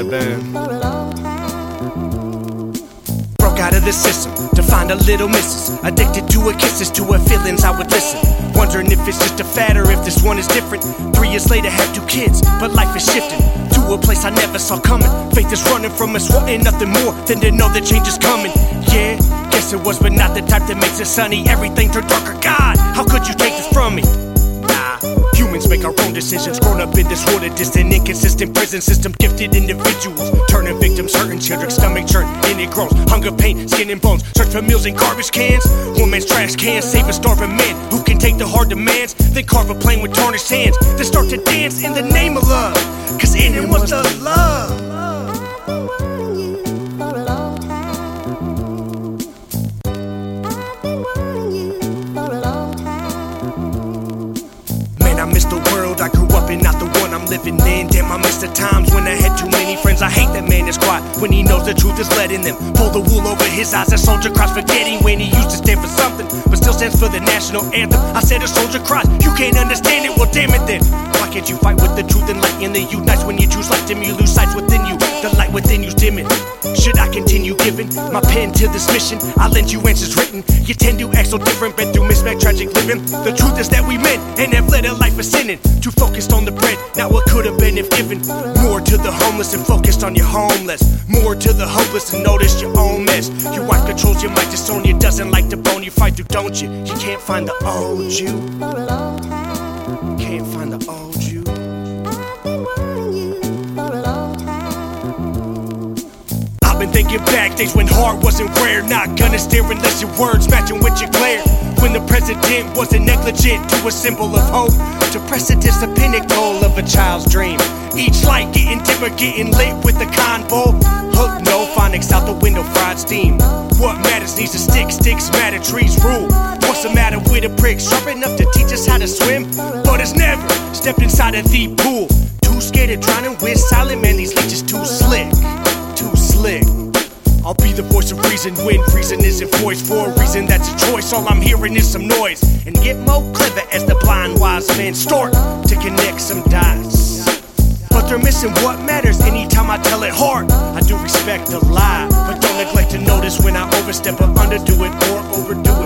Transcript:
a long. Broke out of the system to find a little missus. Addicted to her kisses, to her feelings, I would listen. Wondering if it's just a fad or if this one is different. Three years later, had two kids, but life is shifting to a place I never saw coming. Faith is running from us, wanting nothing more than to know the change is coming. Yeah, guess it was, but not the type that makes it sunny. Everything turned darker. God, how could you take this from me? Humans make our own decisions. Grown up in this world of distant, inconsistent prison system. Gifted individuals turning victims, hurting children, stomach churn, and it grows. Hunger, pain, skin and bones. Search for meals in garbage cans. Woman's trash cans save a starving man who can take the hard demands. Then carve a plane with tarnished hands. Then start to dance in the name of love. Cause in it was the love. Living in. Damn, I miss the times when I had too many friends. I hate that man is quiet when he knows the truth is letting them pull the wool over his eyes. That soldier cries forgetting when he used to stand for something, but still stands for the national anthem. I said a soldier cries, you can't understand it. Well, damn it then. Why can't you fight with the truth and light in the unites when you choose light dim? You lose sights within you. The light within you's dimming. Should I continue giving my pen to this mission? I lend you answers written. You tend to act so different, been through mismatched tragic living. The truth is that we meant and have led a life of sinning. Too focused on the bread, what could have been if given. More to the homeless and focused on your homeless. More to the hopeless and notice your own mess. Your wife controls your mic, disown you, doesn't like the bone you fight through, don't you? You can't find the old you. Can't find the old thinking back days when heart wasn't rare. Not gonna stare unless your words matching with your glare. When the president wasn't negligent to a symbol of hope. To precipice the pinnacle of a child's dream. Each light getting dimmer, getting lit with the convo. Hook no phonics out the window, fried steam. What matters needs a stick, sticks matter, trees rule. What's the matter with a prick? Sharp enough to teach us how to swim? But it's never stepped inside a deep pool. Too scared of drowning with silent man, these leeches voice of reason isn't voiced for a reason that's a choice. All I'm hearing is some noise and get more clever as the blind wise man start to connect some dots. But they're missing what matters anytime I tell it hard. I do respect the lie, but don't neglect to notice when I overstep or underdo it or overdo